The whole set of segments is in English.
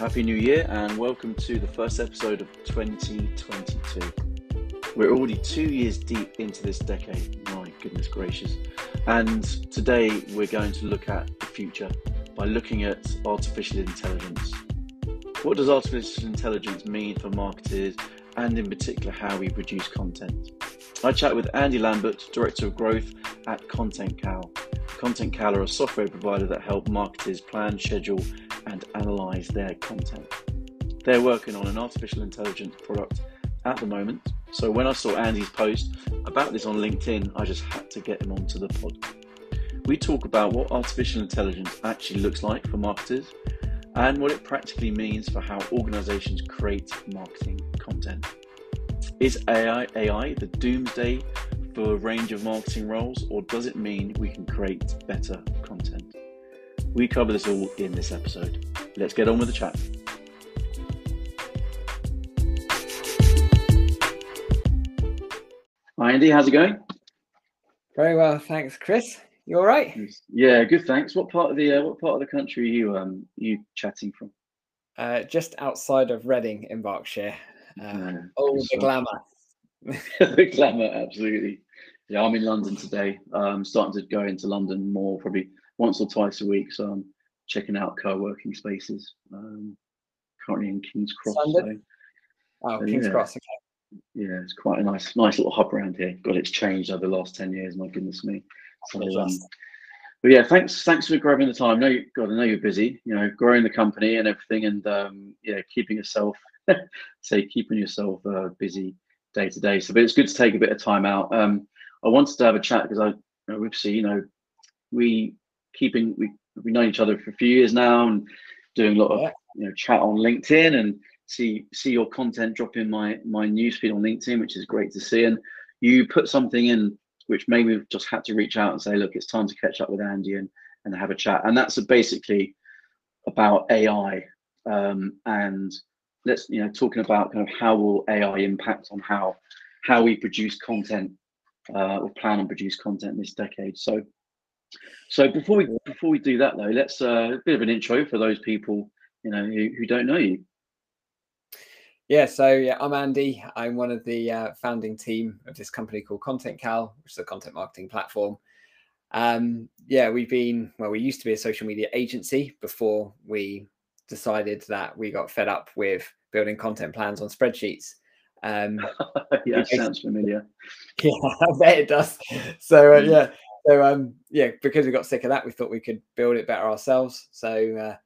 Happy New Year and welcome to the first episode of 2022. We're already two years deep into this decade, my goodness gracious. And today we're going to look at the future by looking at artificial intelligence. What does artificial intelligence mean for marketers and, in particular, how we produce content? I chat with Andy Lambert, Director of Growth at Content Cal. Content Cal are a software provider that help marketers plan, schedule, and analyze their content. They're working on an artificial intelligence product at the moment. So when I saw Andy's post about this on LinkedIn, I just had to get him onto the pod. We talk about what artificial intelligence actually looks like for marketers and what it practically means for how organizations create marketing content. Is AI AI the doomsday for a range of marketing roles or does it mean we can create better content? We cover this all in this episode. Let's get on with the chat. Hi Andy, how's it going? Very well, thanks, Chris. You all right? Yeah, good. Thanks. What part of the uh, what part of the country are you um you chatting from? Uh, just outside of Reading in Berkshire. Uh, oh, the glamour. the glamour, absolutely. Yeah, I'm in London today. Um, starting to go into London more, probably once or twice a week. So I'm checking out co-working spaces. Um, currently in King's Cross. So? Oh, King's yeah. Cross. Okay. yeah, it's quite a nice, nice little hub around here. God, it's changed over the last ten years. My goodness me. So, um, but yeah, thanks, thanks for grabbing the time. I know, you, God, I know you're busy. You know, growing the company and everything, and um, yeah, keeping yourself, say, keeping yourself uh, busy day to day. So, but it's good to take a bit of time out. Um, I wanted to have a chat because I, you know, obviously, you know, we keeping we we know each other for a few years now, and doing a lot of you know chat on LinkedIn and see see your content drop in my my newsfeed on LinkedIn, which is great to see. And you put something in which made me just had to reach out and say, look, it's time to catch up with Andy and and have a chat. And that's basically about AI um, and let's you know talking about kind of how will AI impact on how how we produce content uh, or plan and produce content this decade. So so before we before we do that though, let's uh, a bit of an intro for those people you know who, who don't know you. Yeah, so yeah, I'm Andy. I'm one of the uh, founding team of this company called Content Cal, which is a content marketing platform. Um, yeah, we've been well. We used to be a social media agency before we decided that we got fed up with building content plans on spreadsheets. Um, yeah, sounds familiar. Yeah, I bet it does. So uh, Mm. yeah, so um, yeah, because we got sick of that, we thought we could build it better ourselves. So uh,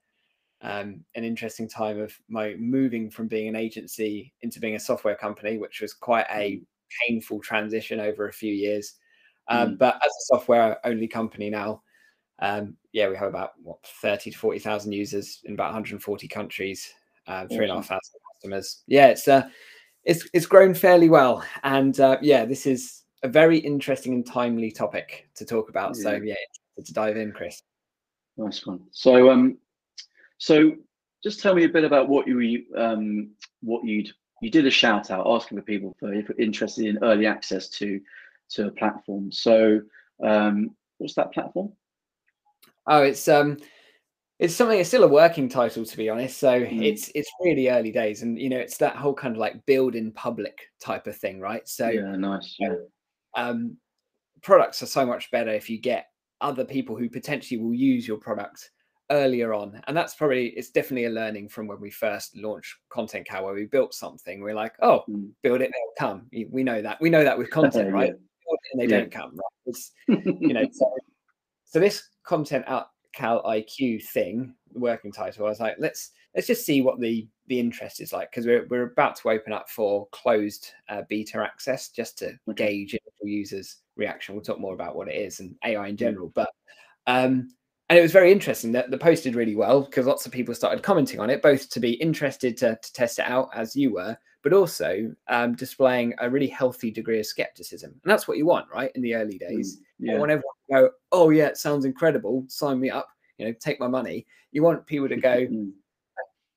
um, an interesting time of my moving from being an agency into being a software company, which was quite a painful transition over a few years. Um, Mm. But as a software only company now, um, yeah, we have about what thirty to forty thousand users in about 140 countries, uh, three and a half thousand customers. Yeah, it's uh, it's it's grown fairly well, and uh, yeah, this is a very interesting and timely topic to talk about. So Yeah. yeah, to dive in, Chris. Nice one. So um, so just tell me a bit about what you um what you'd you did a shout out asking for people for if interested in early access to to a platform. So um, what's that platform? Oh, it's um, it's something. It's still a working title, to be honest. So Mm. it's it's really early days, and you know, it's that whole kind of like build in public type of thing, right? So yeah, nice. Yeah. Um, products are so much better if you get other people who potentially will use your product earlier on and that's probably it's definitely a learning from when we first launched content cal where we built something we're like oh Mm. build it they'll come we know that we know that with content right Yeah. And they Yeah. don't come right it's you know so, so this content out cal iq thing working title i was like let's let's just see what the the interest is like because we're, we're about to open up for closed uh, beta access just to Okay. gauge initial users reaction we'll talk more about what it is and ai in general but um and it was very interesting that the post did really well because lots of people started commenting on it both to be interested to, to test it out as you were but also um, displaying a really healthy degree of skepticism and that's what you want right in the early days Mm, yeah. want everyone to go, oh yeah, it sounds incredible. Sign me up. You know, take my money. You want people to go, Mm,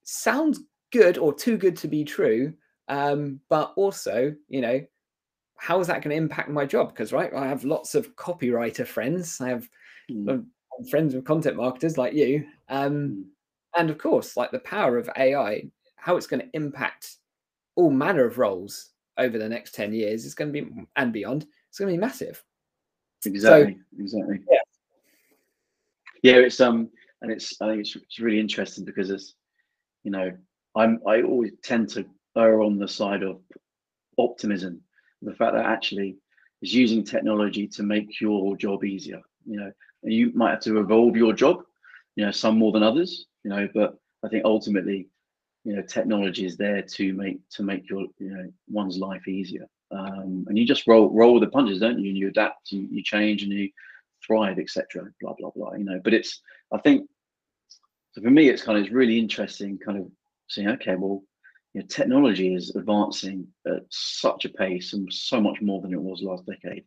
sounds good or too good to be true. Um, but also, you know, how is that going to impact my job? Because right, I have lots of copywriter friends. I have mm, friends with content marketers like you. Um, mm. and of course, like the power of AI, how it's going to impact all manner of roles over the next 10 years is going to be and beyond it's going to be massive exactly so, exactly yeah yeah it's um and it's i think it's, it's really interesting because it's you know i'm i always tend to err on the side of optimism the fact that actually is using technology to make your job easier you know. And you might have to evolve your job you know some more than others you know but i think ultimately you know technology is there to make to make your you know one's life easier. Um, and you just roll roll with the punches don't you? And you adapt you, you change and you thrive etc blah blah blah you know. But it's i think so for me it's kind of it's really interesting kind of seeing okay well you know, technology is advancing at such a pace and so much more than it was last decade.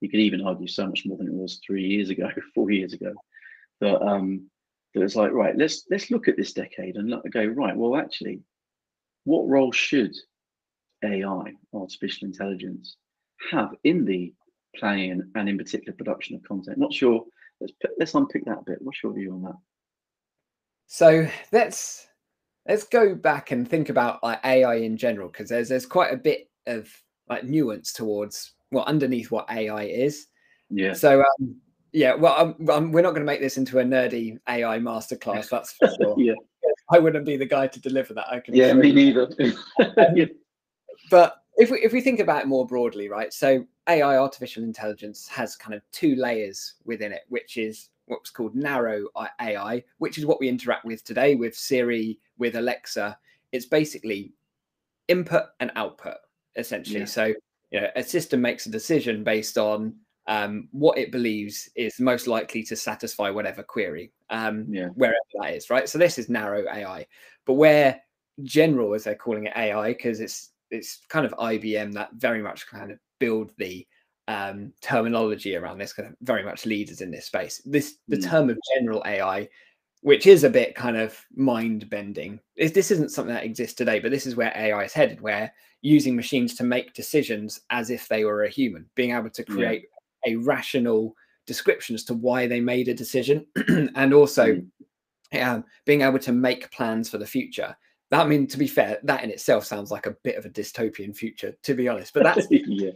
You could even argue so much more than it was three years ago four years ago. That um that it's like right let's let's look at this decade and go right well actually what role should ai artificial intelligence have in the planning and, in particular production of content? What's your let's let's unpick that a bit. What's your view on that so let's let's go back and think about like ai in general because there's there's quite a bit of like nuance towards well underneath what ai is yeah so um yeah, well, I'm, I'm, we're not going to make this into a nerdy AI masterclass. That's for sure. yeah, I wouldn't be the guy to deliver that. I can. Yeah, me neither. yeah. But if we if we think about it more broadly, right? So AI, artificial intelligence, has kind of two layers within it, which is what's called narrow AI, which is what we interact with today with Siri, with Alexa. It's basically input and output, essentially. Yeah. So you know, a system makes a decision based on um, what it believes is most likely to satisfy whatever query, um, yeah. wherever that is, right? So this is narrow AI, but where general, as they're calling it AI, because it's it's kind of IBM that very much kind of build the um, terminology around this, kind of very much leaders in this space. This the mm. term of general AI, which is a bit kind of mind bending. This isn't something that exists today, but this is where AI is headed, where using machines to make decisions as if they were a human, being able to create yeah a rational description as to why they made a decision and also mm. um, being able to make plans for the future that I mean to be fair that in itself sounds like a bit of a dystopian future to be honest but that's yeah.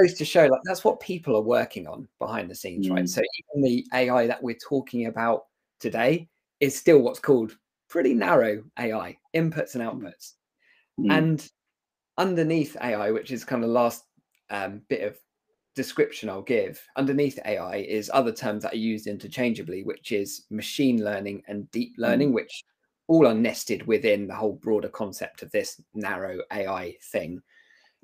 Goes to show like that's what people are working on behind the scenes mm. right so even the ai that we're talking about today is still what's called pretty narrow ai inputs and mm. outputs mm. and underneath ai which is kind of the last um, bit of description I'll give underneath AI is other terms that are used interchangeably, which is machine learning and deep mm. learning, mm. which all are nested within the whole broader concept of this narrow AI thing,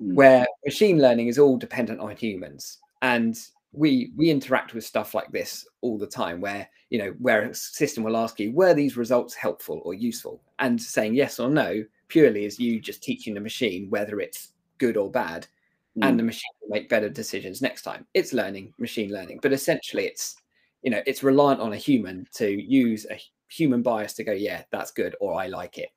mm. where machine learning is all dependent on humans. And we we interact with stuff like this all the time where you know where a system will ask you were these results helpful or useful and saying yes or no purely is you just teaching the machine whether it's good or bad mm. and the machine will make better decisions next time. It's learning, machine learning, but essentially it's you know it's reliant on a human to use a human bias to go, yeah, that's good, or I like it.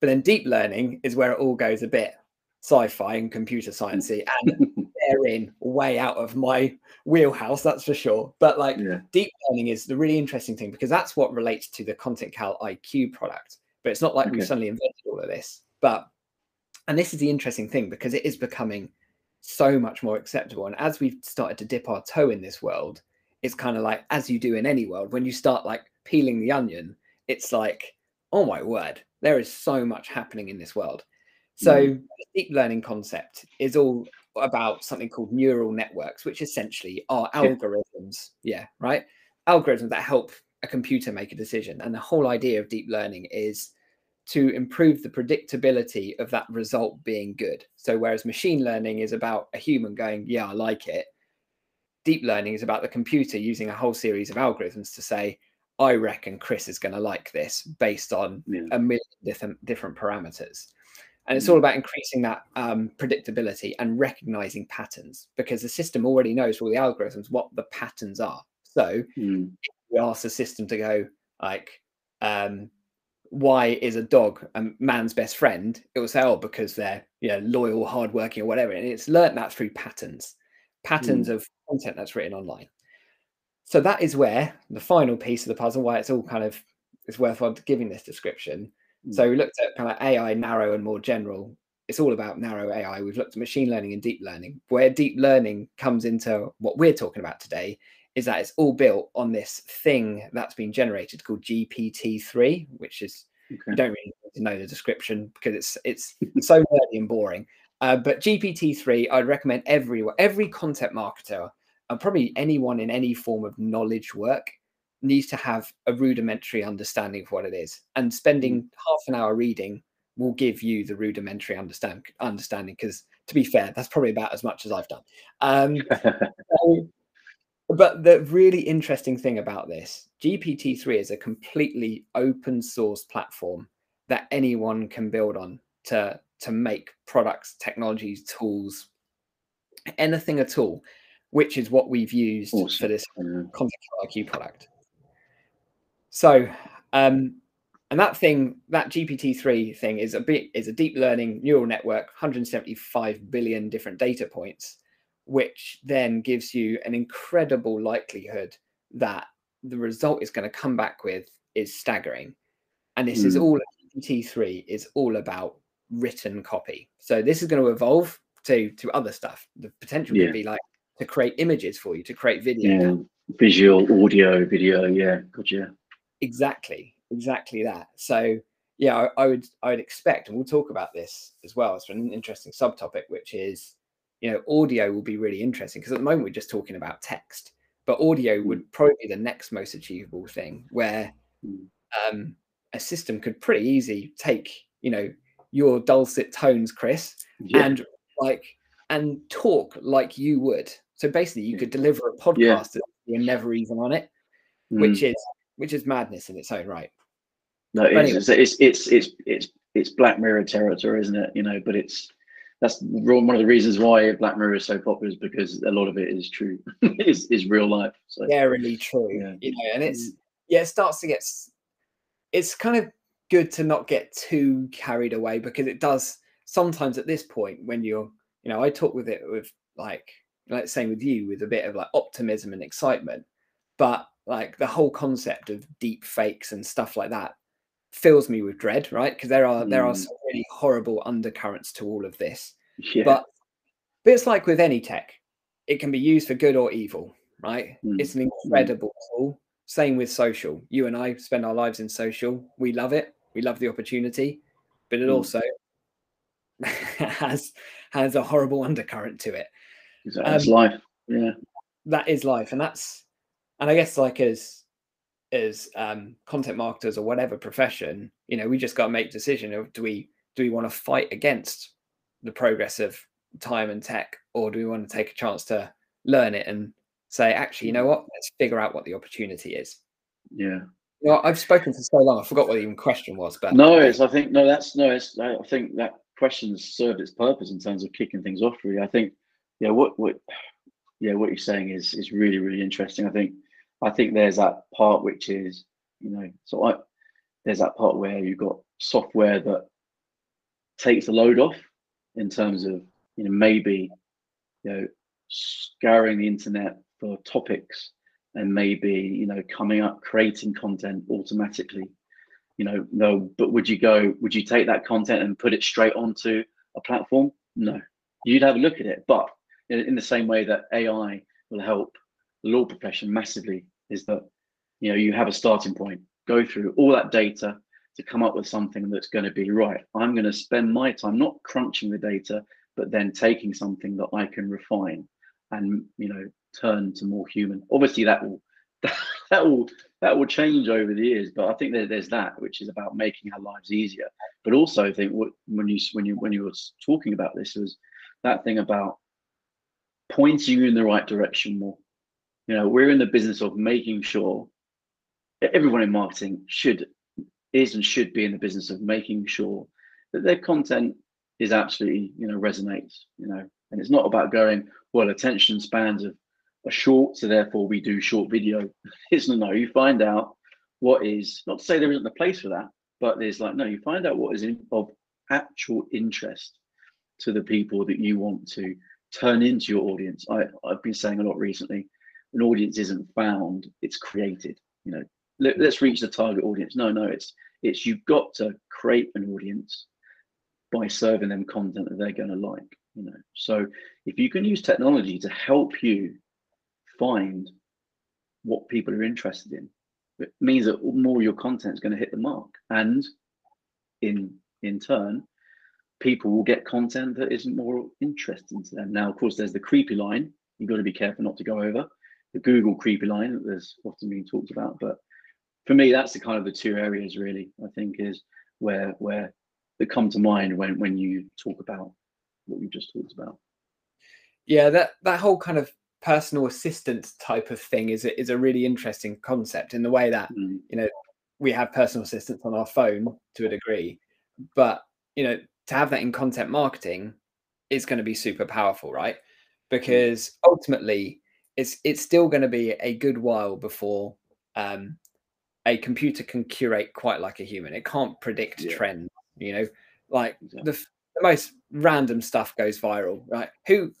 But then deep learning is where it all goes a bit sci-fi and computer sciencey, and they're in way out of my wheelhouse, that's for sure. But like yeah. deep learning is the really interesting thing because that's what relates to the Content Cal IQ product. But it's not like okay. we've suddenly invented all of this. But and this is the interesting thing because it is becoming so much more acceptable. And as we've started to dip our toe in this world, it's kind of like as you do in any world, when you start like peeling the onion, it's like, oh my word, there is so much happening in this world. So mm. deep learning concept is all about something called neural networks, which essentially are algorithms. Yeah, right. Algorithms that help a computer make a decision. And the whole idea of deep learning is to improve the predictability of that result being good. So, whereas machine learning is about a human going, Yeah, I like it, deep learning is about the computer using a whole series of algorithms to say, I reckon Chris is going to like this based on yeah. a million different, different parameters. And it's all mm. about increasing that um, predictability and recognizing patterns because the system already knows all the algorithms what the patterns are. So, mm. we ask the system to go, like, um, why is a dog a man's best friend, it will say, oh, because they're you know, loyal, hardworking, or whatever. And it's learnt that through patterns, patterns mm. of content that's written online. So that is where the final piece of the puzzle, why it's all kind of it's worthwhile giving this description. Mm. So we looked at kind of AI narrow and more general. It's all about narrow AI. We've looked at machine learning and deep learning. Where deep learning comes into what we're talking about today is that it's all built on this thing that's been generated called GPT-3, which is Okay. you don't really need to know the description because it's it's so nerdy and boring. Uh, but GPT-3, I'd recommend everyone, every content marketer, and probably anyone in any form of knowledge work needs to have a rudimentary understanding of what it is. And spending half an hour reading will give you the rudimentary understand understanding. Because to be fair, that's probably about as much as I've done. Um, so- but the really interesting thing about this, GPT-3 is a completely open source platform that anyone can build on to to make products, technologies, tools, anything at all, which is what we've used for Awesome. this Yeah. content IQ product. So, um, and that thing, that GPT-3 thing is a bit is a deep learning neural network, 175 billion different data points, which then gives you an incredible likelihood that the result is going to come back with is staggering. And this is Mm. all GPT-3 is all about written copy. So this is going to evolve to to other stuff. The potential Yeah. could be like to create images for you, to create video. yeah. Visual, audio, video. Yeah. Gotcha. Exactly exactly that so yeah I, I would i would expect and we'll talk about this as well it's an interesting subtopic which is you know audio will be really interesting because at the moment we're just talking about text but audio Mm. would probably be the next most achievable thing where Mm. um, a system could pretty easy take you know your dulcet tones chris Yeah. and like and talk like you would so basically you could deliver a podcast that you're never even on it Mm. which is which is madness in its own right No, it's, anyway. it's, it's it's it's it's Black Mirror territory, isn't it? You know, but it's that's one of the reasons why Black Mirror is so popular is because a lot of it is true, is is real life. So scarily true Yeah. you know and it's mm. yeah it starts to get it's kind of good to not get too carried away because it does sometimes at this point when you're you know i talk with it with like like same with you with a bit of like optimism and excitement but like the whole concept of deep fakes and stuff like that fills me with dread right? Because there are there are Mm. some really horrible undercurrents to all of this yeah, but but it's like with any tech it can be used for good or evil right? Mm, it's an incredible tool. Same with social. You and i spend our lives in social. We love it. We love the opportunity but it Mm. also has has a horrible undercurrent to it. That's um, life. Yeah, that is life and that's and i guess like as as um content marketers or whatever profession you know we just got to make decision of do we do we want to fight against the progress of time and tech or do we want to take a chance to learn it and say actually you know what let's figure out what the opportunity is yeah. you know, i've spoken for so long i forgot what the even question was but No, it's. I think no. That's no. It's. I think that question's served its purpose in terms of kicking things off. Really, I think. Yeah. What. What. Yeah. What you're saying is is really really interesting. I think. I think there's that part which is you know so I there's that part where you've got software that takes the load off in terms of you know maybe you know scouring the internet for topics and maybe you know coming up creating content automatically. You know no but would you go would you take that content and put it straight onto a platform? No. You'd have a look at it but in, in the same way that ai will help the law profession massively is that you know you have a starting point. Go through all that data to come up with something that's going to be right. I'm going to spend my time not crunching the data but then taking something that i can refine and you know turn to more human. Obviously that will that will that will change over the years but i think that there's that which is about making our lives easier. But also i think what when you when you when you were talking about this was that thing about pointing you in the right direction more you know we're in the business of making sure everyone in marketing should is and should be in the business of making sure that their content is absolutely you know resonates you know. And it's not about going well attention spans of are short so therefore we do short video. It's no no you find out what is not to say there isn't a place for that but there's like no you find out what is in, of actual interest to the people that you want to turn into your audience. I, i've been saying a lot recently an audience isn't found it's created you know let, us reach the target audience. No, no, it's it's you've got to create an audience by serving them content that they're going to like. You know, so if you can use technology to help you find what people are interested in, it means that more of your content is going to hit the mark, and in in turn, people will get content that isn't more interesting to them. Now, of course, there's the creepy line. You've got to be careful not to go over the Google creepy line that there's often being talked about. But for me, that's the kind of the two areas really. I think is where where that come to mind when when you talk about what we just talked about. Yeah, that that whole kind of personal assistant type of thing is is a really interesting concept in the way that mm. you know we have personal assistants on our phone to a degree, but you know to have that in content marketing is going to be super powerful, right? Mm. Because ultimately, it's it's still going to be a good while before um, a computer can curate quite like a human. It can't predict yeah. trends, you know, like yeah. the, the, most random stuff goes viral, right? Who,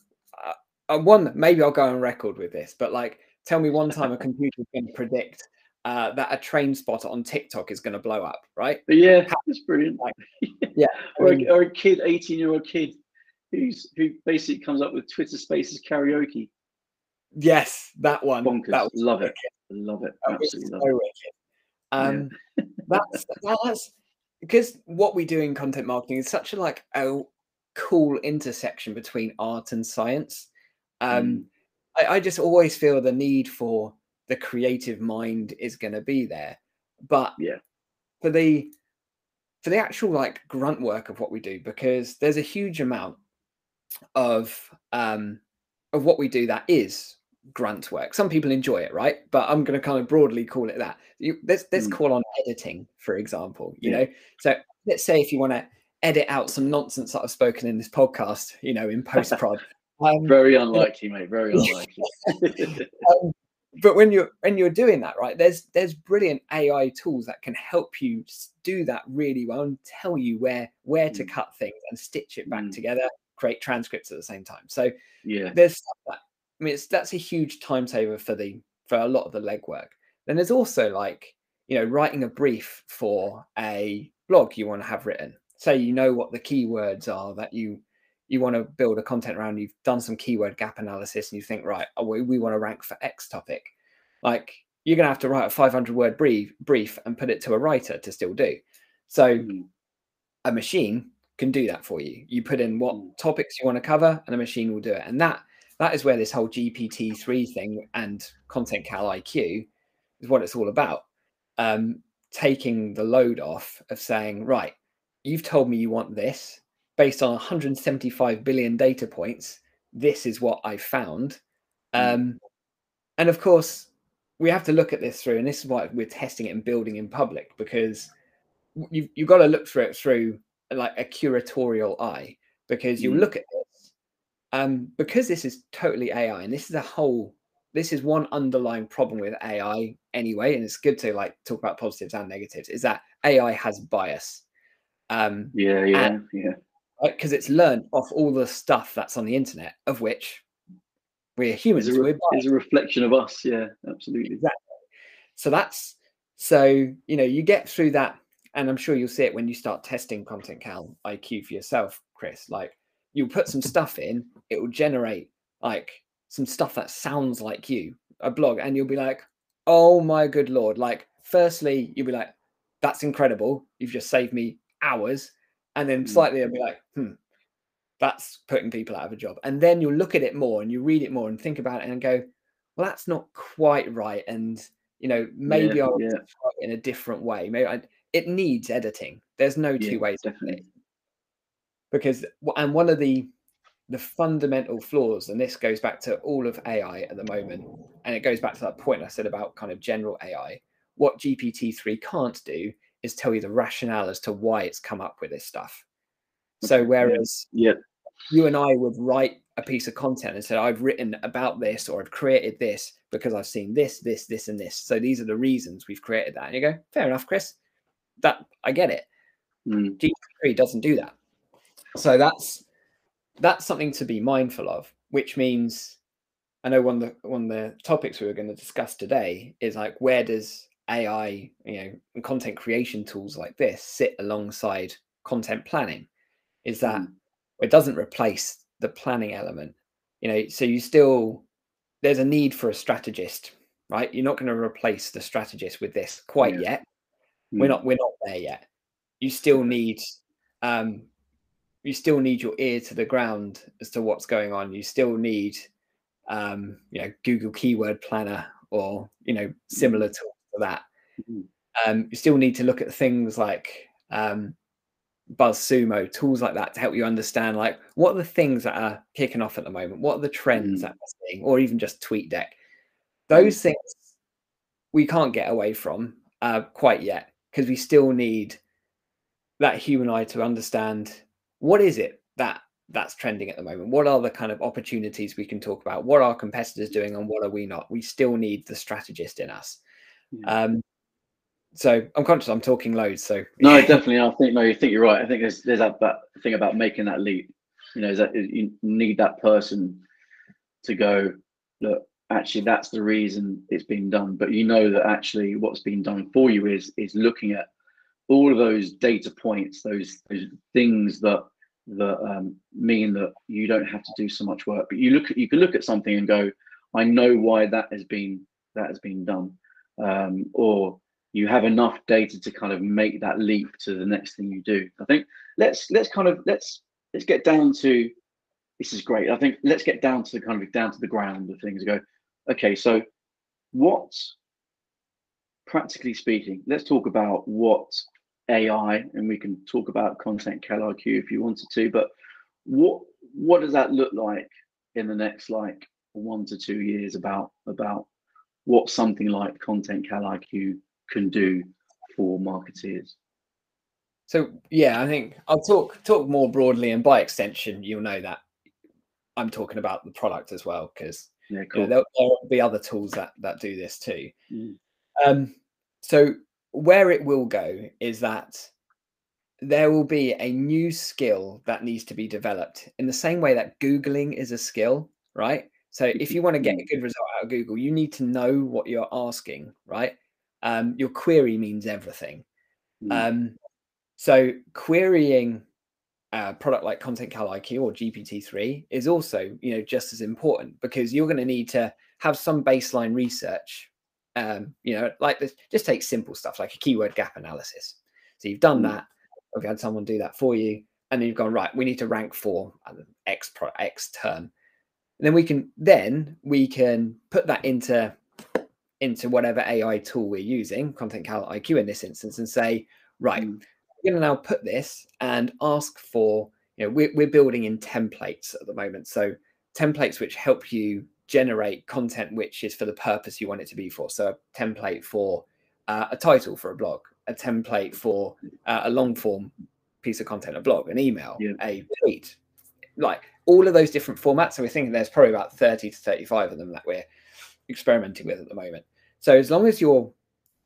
uh, uh, one, maybe I'll go on record with this, but like, tell me one time a computer can predict uh, that a train spotter on TikTok is going to blow up, right? Yeah, that's brilliant. Like, yeah, or, a, or a kid, eighteen-year-old kid, who's who basically comes up with Twitter Spaces karaoke. Yes, that one. Bonkers. That love wicked. it. Love it. Absolutely love so it. Um, yeah. that's that's because what we do in content marketing is such a like a cool intersection between art and science. Um, mm. I, I just always feel the need for the creative mind is going to be there, but yeah, for the for the actual like grunt work of what we do, because there's a huge amount of um of what we do that is grunt work. Some people enjoy it, right? But I'm going to kind of broadly call it that. You, let's let's mm. call on editing, for example. You yeah. know, so let's say if you want to edit out some nonsense that I've spoken in this podcast, you know, in post prod. Um, very unlikely, mate. Very unlikely. um, but when you're when you're doing that, right? There's there's brilliant AI tools that can help you do that really well and tell you where where mm. to cut things and stitch it back mm. together, create transcripts at the same time. So yeah, there's stuff that I mean, it's that's a huge time saver for the for a lot of the legwork. Then there's also like you know writing a brief for a blog you want to have written. Say you know what the keywords are that you you want to build a content around. You've done some keyword gap analysis and you think right, oh, we, we want to rank for X topic. Like you're going to have to write a 500 word brief brief and put it to a writer to still do. So mm-hmm. a machine can do that for you. You put in what mm. topics you want to cover, and a machine will do it. And that that is where this whole GPT-3 thing and Content Cal IQ is what it's all about. Um, taking the load off of saying, right, you've told me you want this based on 175 billion data points. This is what I found. Hmm. Um, and of course, we have to look at this through, and this is why we're testing it and building in public because you've, you've got to look through it through like a curatorial eye because you mm. look at um, because this is totally AI, and this is a whole, this is one underlying problem with AI anyway, and it's good to like talk about positives and negatives. Is that AI has bias? Um, yeah, yeah, and, yeah. Because it's learned off all the stuff that's on the internet, of which we're humans. It's a, re- it's a reflection of us. Yeah, absolutely. Exactly. So that's so you know you get through that, and I'm sure you'll see it when you start testing Content Cal IQ for yourself, Chris. Like you'll put some stuff in, it will generate like some stuff that sounds like you, a blog, and you'll be like, oh my good lord. Like, firstly, you'll be like, that's incredible. You've just saved me hours. And then hmm. slightly, I'll be like, hmm, that's putting people out of a job. And then you'll look at it more and you read it more and think about it and go, well, that's not quite right. And, you know, maybe yeah, I'll yeah. in a different way. Maybe I, it needs editing. There's no two yeah, ways. Definitely because and one of the the fundamental flaws, and this goes back to all of AI at the moment, and it goes back to that point I said about kind of general AI. What GPT-3 can't do is tell you the rationale as to why it's come up with this stuff. So whereas yeah. you and I would write a piece of content and say, I've written about this or I've created this because I've seen this, this, this, and this. So these are the reasons we've created that. And you go, fair enough, Chris. That I get it. Mm. GPT-3 doesn't do that. So that's that's something to be mindful of, which means I know one of the one of the topics we were going to discuss today is like where does AI, you know, and content creation tools like this sit alongside content planning is that mm. it doesn't replace the planning element. You know, so you still there's a need for a strategist, right? You're not going to replace the strategist with this quite yeah. yet. Mm. We're not we're not there yet. You still need um you still need your ear to the ground as to what's going on. You still need um, you know, Google Keyword Planner or you know, similar mm. tools for that. Mm. Um, you still need to look at things like um, BuzzSumo, tools like that to help you understand like what are the things that are kicking off at the moment, what are the trends mm. that we're seeing, or even just TweetDeck. Those mm. things we can't get away from uh, quite yet because we still need that human eye to understand what is it that that's trending at the moment what are the kind of opportunities we can talk about what are competitors doing and what are we not we still need the strategist in us yeah. um, so I'm conscious I'm talking loads. So no, definitely. I think no, you think you're right. I think there's there's that, that thing about making that leap. You know, is that you need that person to go look. Actually, that's the reason it's being done. But you know that actually what's being done for you is is looking at all of those data points, those those things that that um, mean that you don't have to do so much work. But you look at you can look at something and go, I know why that has been that has been done, um, or you have enough data to kind of make that leap to the next thing you do. I think let's let's kind of let's let's get down to this is great. I think let's get down to the kind of down to the ground of things. Go, okay, so what practically speaking, let's talk about what AI and we can talk about content IQ if you wanted to, but what what does that look like in the next like one to two years about about what something like content IQ can do for marketeers. So yeah, I think I'll talk talk more broadly, and by extension, you'll know that I'm talking about the product as well, because yeah, cool. you know, there, will be other tools that that do this too. Mm. Um, so where it will go is that there will be a new skill that needs to be developed in the same way that googling is a skill, right? So if you want to get a good result out of Google, you need to know what you're asking, right? um, your query means everything. Mm. Um, so querying a product like Content Cal IQ or GPT-3 is also, you know, just as important because you're going to need to have some baseline research. Um, you know, like this, just take simple stuff like a keyword gap analysis. So you've done mm. that, or you had someone do that for you, and then you've gone right. We need to rank for X pro X term. And then we can then we can put that into into whatever AI tool we're using, Content Cal IQ in this instance, and say, right, mm. we're going to now put this and ask for, you know, we're, we're building in templates at the moment. So templates which help you generate content which is for the purpose you want it to be for. So a template for uh, a title for a blog, a template for uh, a long form piece of content, a blog, an email, yeah. a tweet, like all of those different formats. So we're thinking there's probably about 30 to 35 of them that we're experimenting with at the moment. So as long as you're,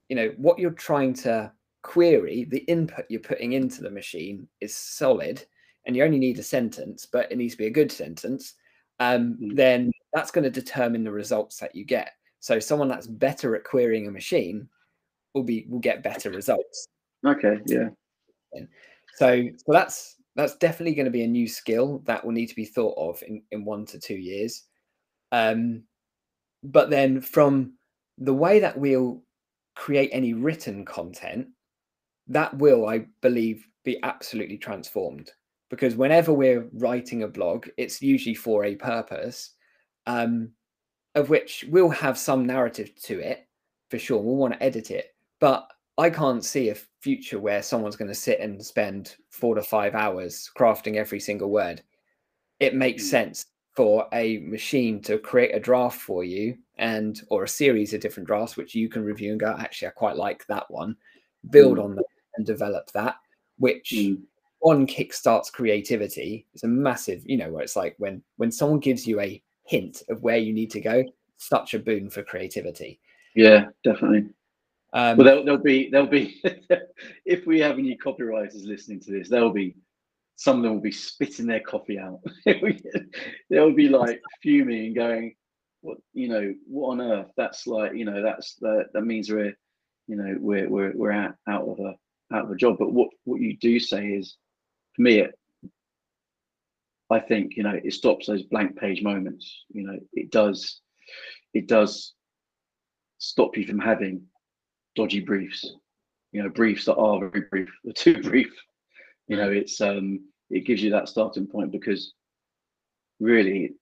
you know, what you're trying to query, the input you're putting into the machine is solid, and you only need a sentence, but it needs to be a good sentence, um, mm-hmm. then that's going to determine the results that you get. So someone that's better at querying a machine will be will get better results. Okay, yeah. So so that's that's definitely going to be a new skill that will need to be thought of in, in one to two years. Um, but then from the way that we'll create any written content, that will, I believe, be absolutely transformed. Because whenever we're writing a blog, it's usually for a purpose, um, of which we'll have some narrative to it for sure. We'll want to edit it. But I can't see a future where someone's going to sit and spend four to five hours crafting every single word. It makes mm. sense for a machine to create a draft for you and or a series of different drafts which you can review and go actually i quite like that one build mm. on that and develop that which mm. One kickstarts creativity it's a massive you know where it's like when when someone gives you a hint of where you need to go such a boon for creativity yeah definitely um, well there'll, there'll be there'll be if we have any copywriters listening to this there'll be some of them will be spitting their coffee out. They'll be like fuming and going, "What you know? What on earth? That's like you know that's that that means we're you know we're we're we're out, out of a out of a job. But what what you do say is, for me, it, I think you know it stops those blank page moments. You know, it does it does stop you from having dodgy briefs. You know, briefs that are very brief, or too brief. You know, it's um it gives you that starting point because really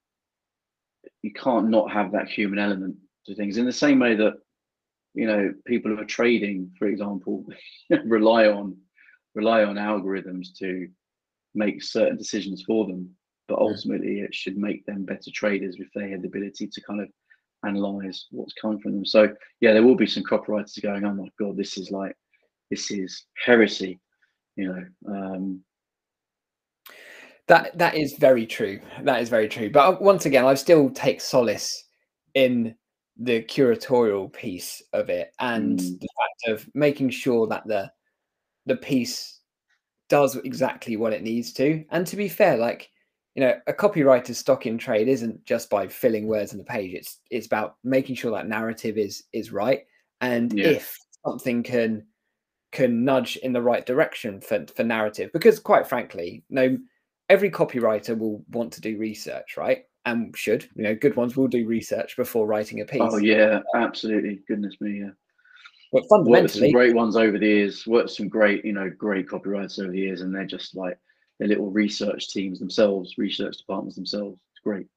you can't not have that human element to things in the same way that you know people who are trading for example rely on rely on algorithms to make certain decisions for them but ultimately it should make them better traders if they had the ability to kind of analyze what's coming from them. So yeah there will be some copywriters going oh my god this is like this is heresy you know um that that is very true. That is very true. But uh, once again i still take solace in the curatorial piece of it and mm. the fact of making sure that the the piece does exactly what it needs to and to be fair like you know a copywriter's stock in trade isn't just by filling words on the page it's it's about making sure that narrative is is right and yeah. if something can can nudge in the right direction for for narrative because quite frankly no every copywriter will want to do research right and should you know good ones will do research before writing a oh, piece. Oh yeah, absolutely. Goodness me, yeah. But fundamentally, some great ones over the years. Worked some great, you know, great copywriters over the years, and they're just like their little research teams themselves, research departments themselves. It's great.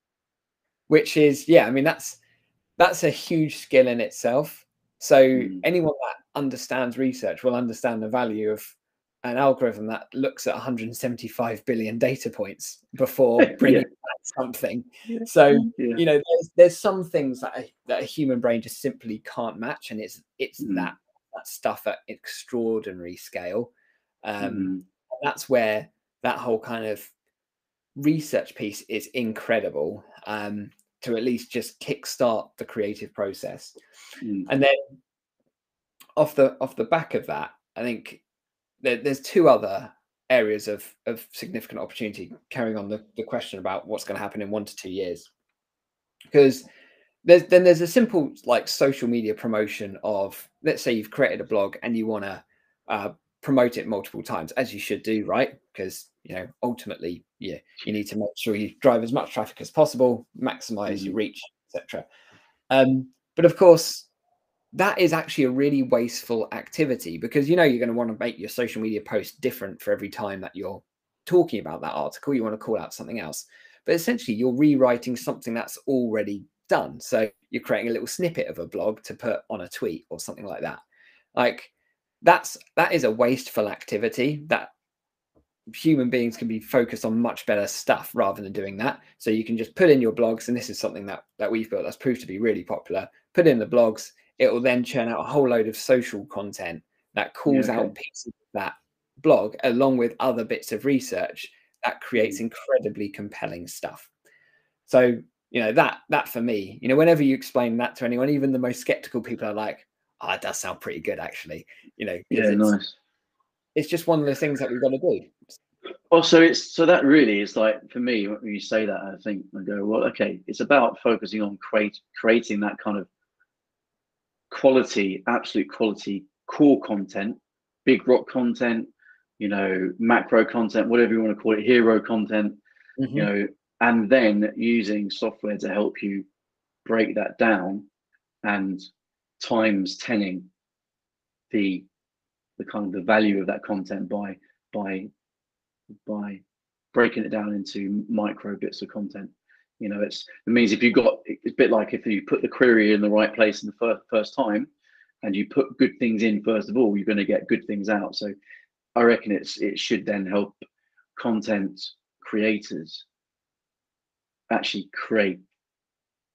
Which is, yeah, I mean that's that's a huge skill in itself. So mm. anyone that understands research will understand the value of an algorithm that looks at 175 billion data points before bringing. Something. Yeah. So yeah. you know, there's, there's some things that a, that a human brain just simply can't match, and it's it's mm. that that stuff at extraordinary scale. Um, mm. That's where that whole kind of research piece is incredible um, to at least just kickstart the creative process, mm. and then off the off the back of that, I think there, there's two other areas of, of significant opportunity carrying on the, the question about what's going to happen in one to two years. Because there's then there's a simple like social media promotion of let's say you've created a blog and you want to uh, promote it multiple times as you should do right? Because you know ultimately yeah you need to make sure you drive as much traffic as possible maximize mm-hmm. your reach etc um, but of course that is actually a really wasteful activity because you know you're going to want to make your social media post different for every time that you're talking about that article. You want to call out something else. But essentially, you're rewriting something that's already done. So you're creating a little snippet of a blog to put on a tweet or something like that. Like that's that is a wasteful activity that human beings can be focused on much better stuff rather than doing that. So you can just put in your blogs, and this is something that that we've built that's proved to be really popular. Put in the blogs, it will then churn out a whole load of social content that calls yeah, okay. out pieces of that blog along with other bits of research that creates mm. incredibly compelling stuff. So, you know, that that for me, you know, whenever you explain that to anyone, even the most skeptical people are like, oh, it does sound pretty good, actually. You know, yeah, it's, nice. It's just one of the things that we've got to do. Also, it's so that really is like for me when you say that, I think I go, well, okay, it's about focusing on create creating that kind of quality, absolute quality core content, big rock content, you know, macro content, whatever you want to call it, hero content, mm-hmm. you know, and then using software to help you break that down and times tenning the the kind of the value of that content by by by breaking it down into micro bits of content you know, it's it means if you got it's a bit like if you put the query in the right place in the first first time, and you put good things in first of all, you're going to get good things out. So I reckon it's it should then help content creators actually create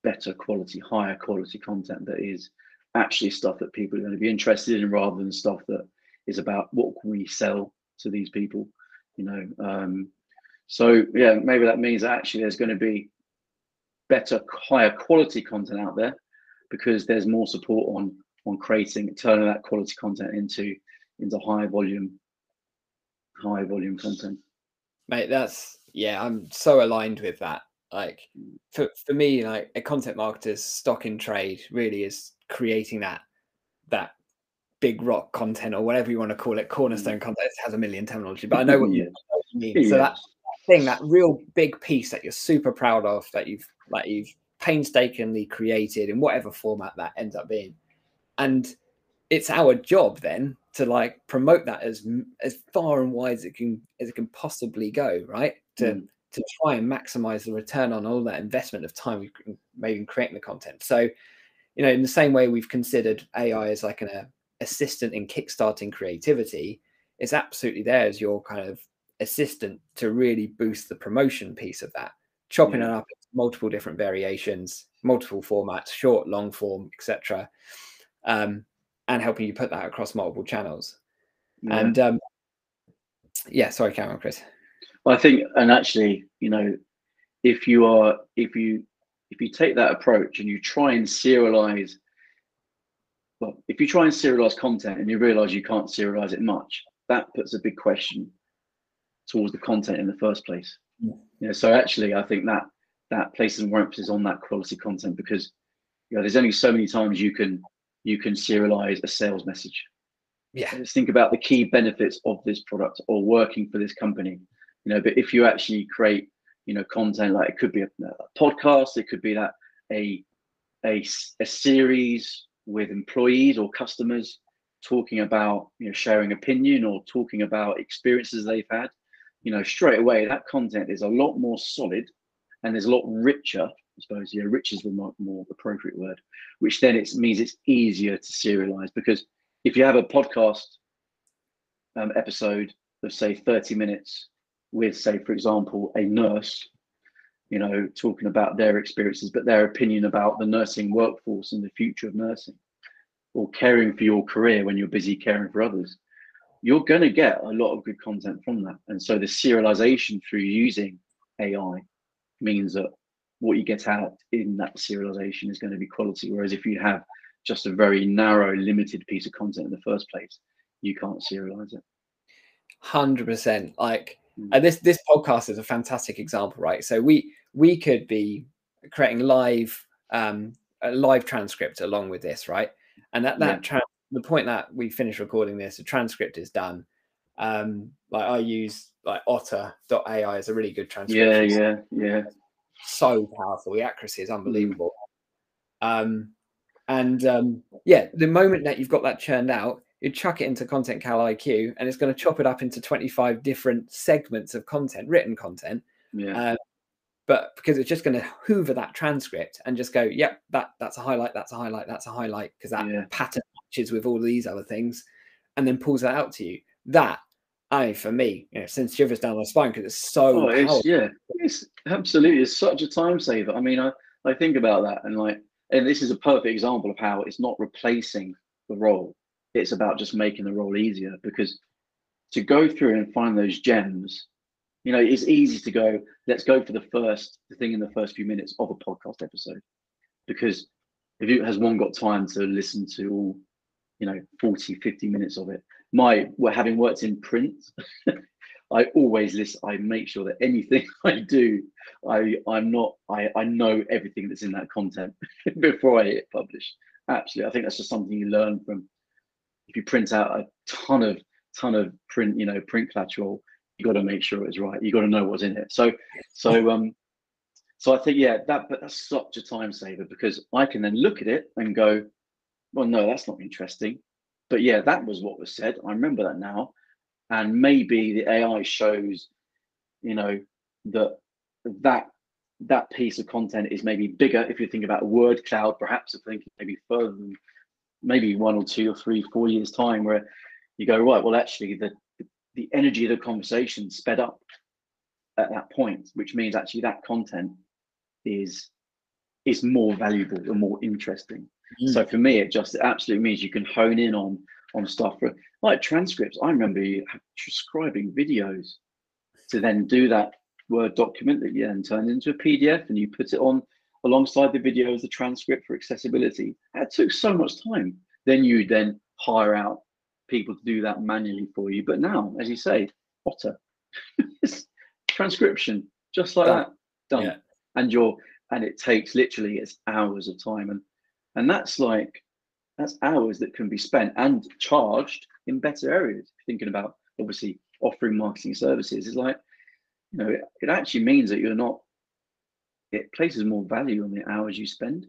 better quality, higher quality content that is actually stuff that people are going to be interested in rather than stuff that is about what can we sell to these people, you know. Um, so yeah, maybe that means actually there's going to be better, higher quality content out there because there's more support on on creating, turning that quality content into into high volume, high volume content. Mate, that's yeah, I'm so aligned with that. Like mm. for for me, like a content marketer's stock in trade really is creating that that big rock content or whatever you want to call it, cornerstone mm. content. It has a million terminology, but I know what you, mean. Yeah. So that thing, that real big piece that you're super proud of, that you've like you've painstakingly created in whatever format that ends up being, and it's our job then to like promote that as as far and wide as it can as it can possibly go, right? To mm. to try and maximize the return on all that investment of time we've made in creating the content. So, you know, in the same way we've considered AI as like an uh, assistant in kickstarting creativity, it's absolutely there as your kind of assistant to really boost the promotion piece of that, chopping yeah. it up multiple different variations, multiple formats, short, long form, etc. Um, and helping you put that across multiple channels. Yeah. And um, yeah, sorry, Cameron, Chris. Well, I think, and actually, you know, if you are, if you, if you take that approach and you try and serialize, well, if you try and serialize content and you realize you can't serialize it much, that puts a big question towards the content in the first place. Yeah. You know, so actually, I think that that places more emphasis on that quality content because you know, there's only so many times you can you can serialize a sales message. Yeah. Let's think about the key benefits of this product or working for this company. You know, but if you actually create, you know, content like it could be a, a podcast, it could be that a, a a series with employees or customers talking about, you know, sharing opinion or talking about experiences they've had. You know, straight away that content is a lot more solid and there's a lot richer I suppose, yeah, rich is the more, more appropriate word, which then it means it's easier to serialize because if you have a podcast um, episode of say 30 minutes with say for example a nurse you know talking about their experiences but their opinion about the nursing workforce and the future of nursing or caring for your career when you're busy caring for others you're going to get a lot of good content from that. And so the serialization through using ai means that what you get out in that serialization is going to be quality. Whereas if you have just a very narrow, limited piece of content in the first place, you can't serialize it. Hundred percent. Like mm. and this this podcast is a fantastic example, right? So we we could be creating live um a live transcript along with this, right? And that that yeah. tra- the point that we finish recording this, the transcript is done. Um, like I use like otter.ai as a really good transcription. Yeah, yeah, yeah so powerful. The accuracy is unbelievable. Um, and um, yeah, the moment that you've got that churned out, you chuck it into Content Cal IQ, and it's going to chop it up into 25 different segments of content, written content. Yeah. Uh, but because it's just going to hoover that transcript and just go, yep, that that's a highlight, that's a highlight, that's a highlight, because that yeah. pattern matches with all these other things, and then pulls that out to you. That I, for me, you know, sends shivers down my spine because it's so. Oh, it's, yeah, it's absolutely. It's such a time saver. I mean, I, I think about that and like, and this is a perfect example of how it's not replacing the role. It's about just making the role easier because to go through and find those gems, you know, it's easy to go, let's go for the first the thing in the first few minutes of a podcast episode. Because if you has one got time to listen to all, you know, 40, 50 minutes of it, my well, having worked in print, I always list. I make sure that anything I do, I I'm not I I know everything that's in that content before I hit publish. Absolutely, I think that's just something you learn from. If you print out a ton of ton of print, you know, print collateral, you got to make sure it's right. You got to know what's in it. So so um so I think yeah, that but that's such a time saver because I can then look at it and go, well, no, that's not interesting but yeah, that was what was said. I remember that now. And maybe the AI shows, you know, that that that piece of content is maybe bigger if you think about word cloud, perhaps if thinking maybe further than maybe one or two or three, four years time, where you go, right, well, actually the the energy of the conversation sped up at that point, which means actually that content is is more valuable and more interesting. Mm. So for me, it just absolutely means you can hone in on on stuff for, like transcripts. I remember you transcribing videos to then do that Word document that you then turned into a PDF and you put it on alongside the video as the transcript for accessibility. That took so much time. Then you then hire out people to do that manually for you. But now, as you say, Otter, transcription, just like done. that, done. Yeah. And you're and it takes literally it's hours of time and and that's like that's hours that can be spent and charged in better areas. Thinking about obviously offering marketing services is like, you know, it, it actually means that you're not. It places more value on the hours you spend.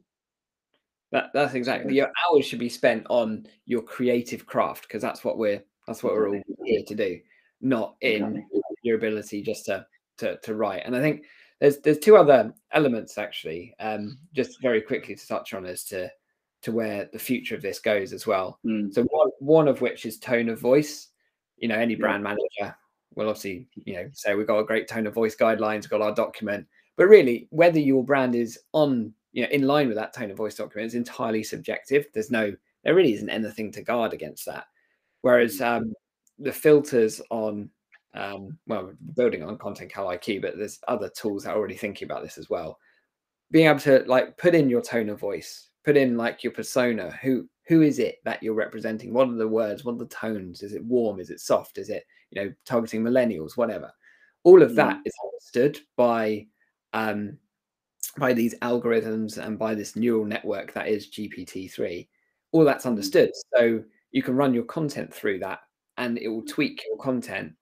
That, that's exactly your hours should be spent on your creative craft because that's what we're that's what we're all here to do, not in your ability just to to to write. And I think there's there's two other elements actually, um, just very quickly to touch on as to to where the future of this goes as well. Mm. So one one of which is tone of voice. You know, any brand manager will obviously you know say we've got a great tone of voice guidelines, got our document, but really whether your brand is on you know in line with that tone of voice document is entirely subjective. There's no there really isn't anything to guard against that. Whereas mm. um, the filters on um, well, building on Content Cal IQ, but there's other tools that are already thinking about this as well. Being able to like put in your tone of voice, put in like your persona. Who who is it that you're representing? What are the words? What are the tones? Is it warm? Is it soft? Is it you know targeting millennials? Whatever. All of that mm. is understood by um, by these algorithms and by this neural network that is GPT three. All that's mm. understood. So you can run your content through that, and it will tweak your content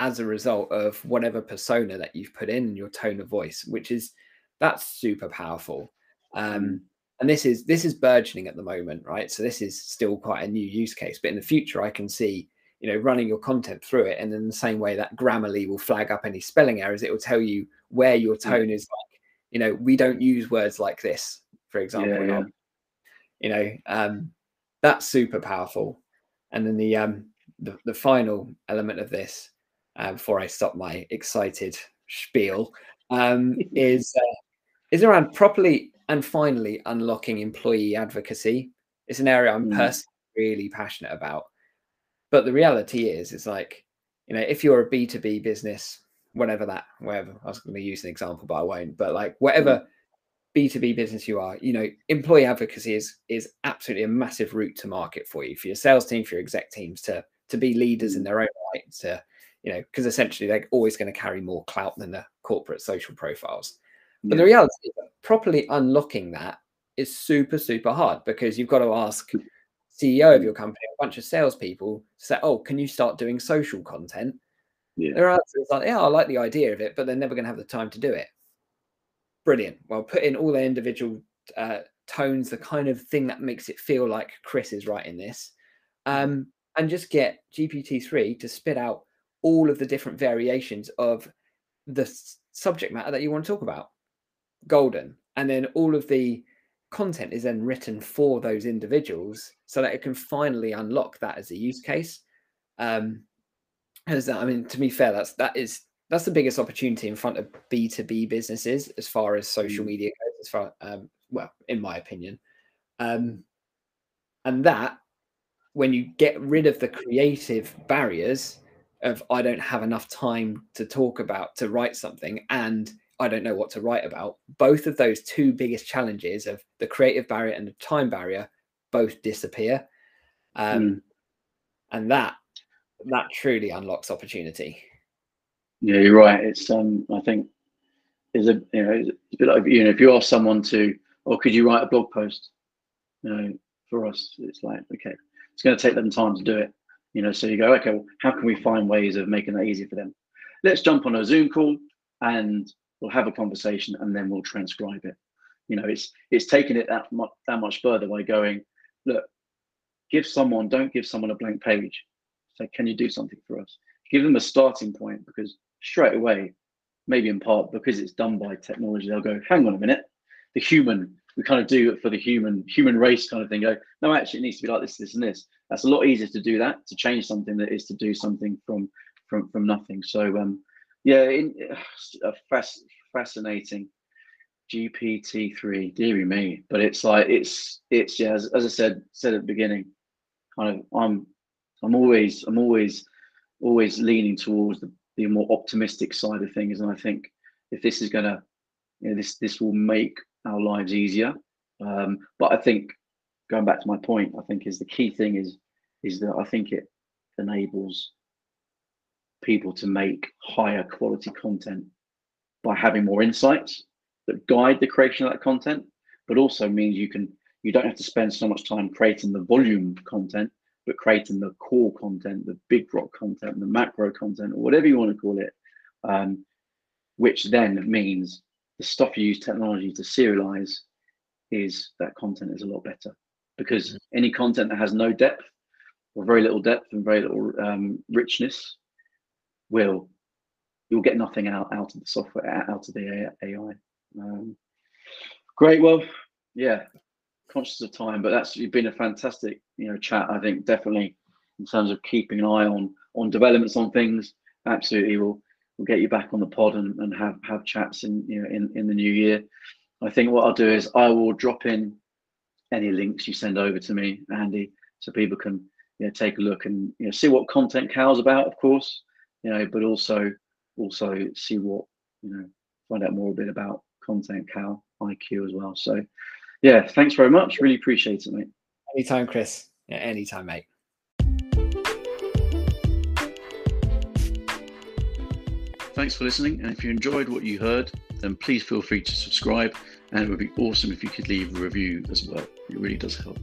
as a result of whatever persona that you've put in your tone of voice, which is that's super powerful. Um, mm. and this is this is burgeoning at the moment, right? So this is still quite a new use case, but in the future, I can see you know running your content through it, and in the same way that Grammarly will flag up any spelling errors, it will tell you where your tone is like. You know, we don't use words like this, for example. Yeah, yeah. You know, um, that's super powerful. And then the um, the, the final element of this uh, before I stop my excited spiel, um, is uh, is around properly and finally unlocking employee advocacy. It's an area I'm mm. personally really passionate about. But the reality is, it's like, you know, if you're a B2B business, whatever that, whatever, I was going to use an example, but I won't. But like, whatever B2B business you are, you know, employee advocacy is is absolutely a massive route to market for you, for your sales team, for your exec teams to to be leaders in mm. their own right, to you know, because essentially they're always going to carry more clout than the corporate social profiles. But the reality is that properly unlocking that is super, super hard because you've got to ask CEO of your company, a bunch of salespeople, say, "Oh, can you start doing social content?" Yeah. There are answers like, "Yeah, I like the idea of it," but they're never going to have the time to do it. Brilliant. Well, put in all their individual uh, tones, the kind of thing that makes it feel like Chris is writing this, um, and just get GPT three to spit out all of the different variations of the subject matter that you want to talk about. Golden. And then all of the content is then written for those individuals so that it can finally unlock that as a use case. Um, as I mean, to be fair, that's that is that's the biggest opportunity in front of B2B businesses as far as social mm. media goes, as far um, well, in my opinion. Um, and that when you get rid of the creative barriers, of I don't have enough time to talk about to write something and I don't know what to write about. Both of those two biggest challenges of the creative barrier and the time barrier both disappear. Um, mm. And that that truly unlocks opportunity. Yeah, you're right. It's um I think is a you know it's a bit like you know if you ask someone to or oh, could you write a blog post? You know, for us it's like okay, it's going to take them time to do it you know, so you go, okay, well, how can we find ways of making that easier for them? Let's jump on a Zoom call and we'll have a conversation and then we'll transcribe it. You know, it's it's taking it that much that much further by going, look, give someone, don't give someone a blank page. Say, can you do something for us? Give them a starting point because straight away, maybe in part because it's done by technology, they'll go, hang on a minute, the human we kind of do it for the human human race kind of thing. Go, no, actually, it needs to be like this, this, and this. That's a lot easier to do that to change something that is to do something from from from nothing. So, um, yeah, in, uh, fasc- fascinating. GPT three, dearie me, but it's like it's it's yeah. As, as I said said at the beginning, kind of I'm I'm always I'm always always leaning towards the, the more optimistic side of things, and I think if this is gonna, you know, this this will make our lives easier. Um, but I think going back to my point, I think is the key thing is is that I think it enables people to make higher quality content by having more insights that guide the creation of that content, but also means you can you don't have to spend so much time creating the volume content, but creating the core content, the big rock content, the macro content, or whatever you want to call it, um, which then means the stuff you use technology to serialize is that content is a lot better because mm-hmm. any content that has no depth or very little depth and very little um, richness will you'll get nothing out out of the software out of the AI. Um, great. Well, yeah, conscious of time, but that's been a fantastic you know chat. I think definitely in terms of keeping an eye on on developments on things. Absolutely, we'll we'll get you back on the pod and, and have have chats in you know in in the new year. I think what I'll do is I will drop in any links you send over to me, Andy, so people can you know, take a look and you know, see what content Cal's about, of course, you know, but also also see what you know, find out more a bit about content Cal IQ as well. So, yeah, thanks very much. Really appreciate it, mate. Anytime, Chris. Yeah, anytime, mate. Thanks for listening. And if you enjoyed what you heard, then please feel free to subscribe. And it would be awesome if you could leave a review as well. It really does help.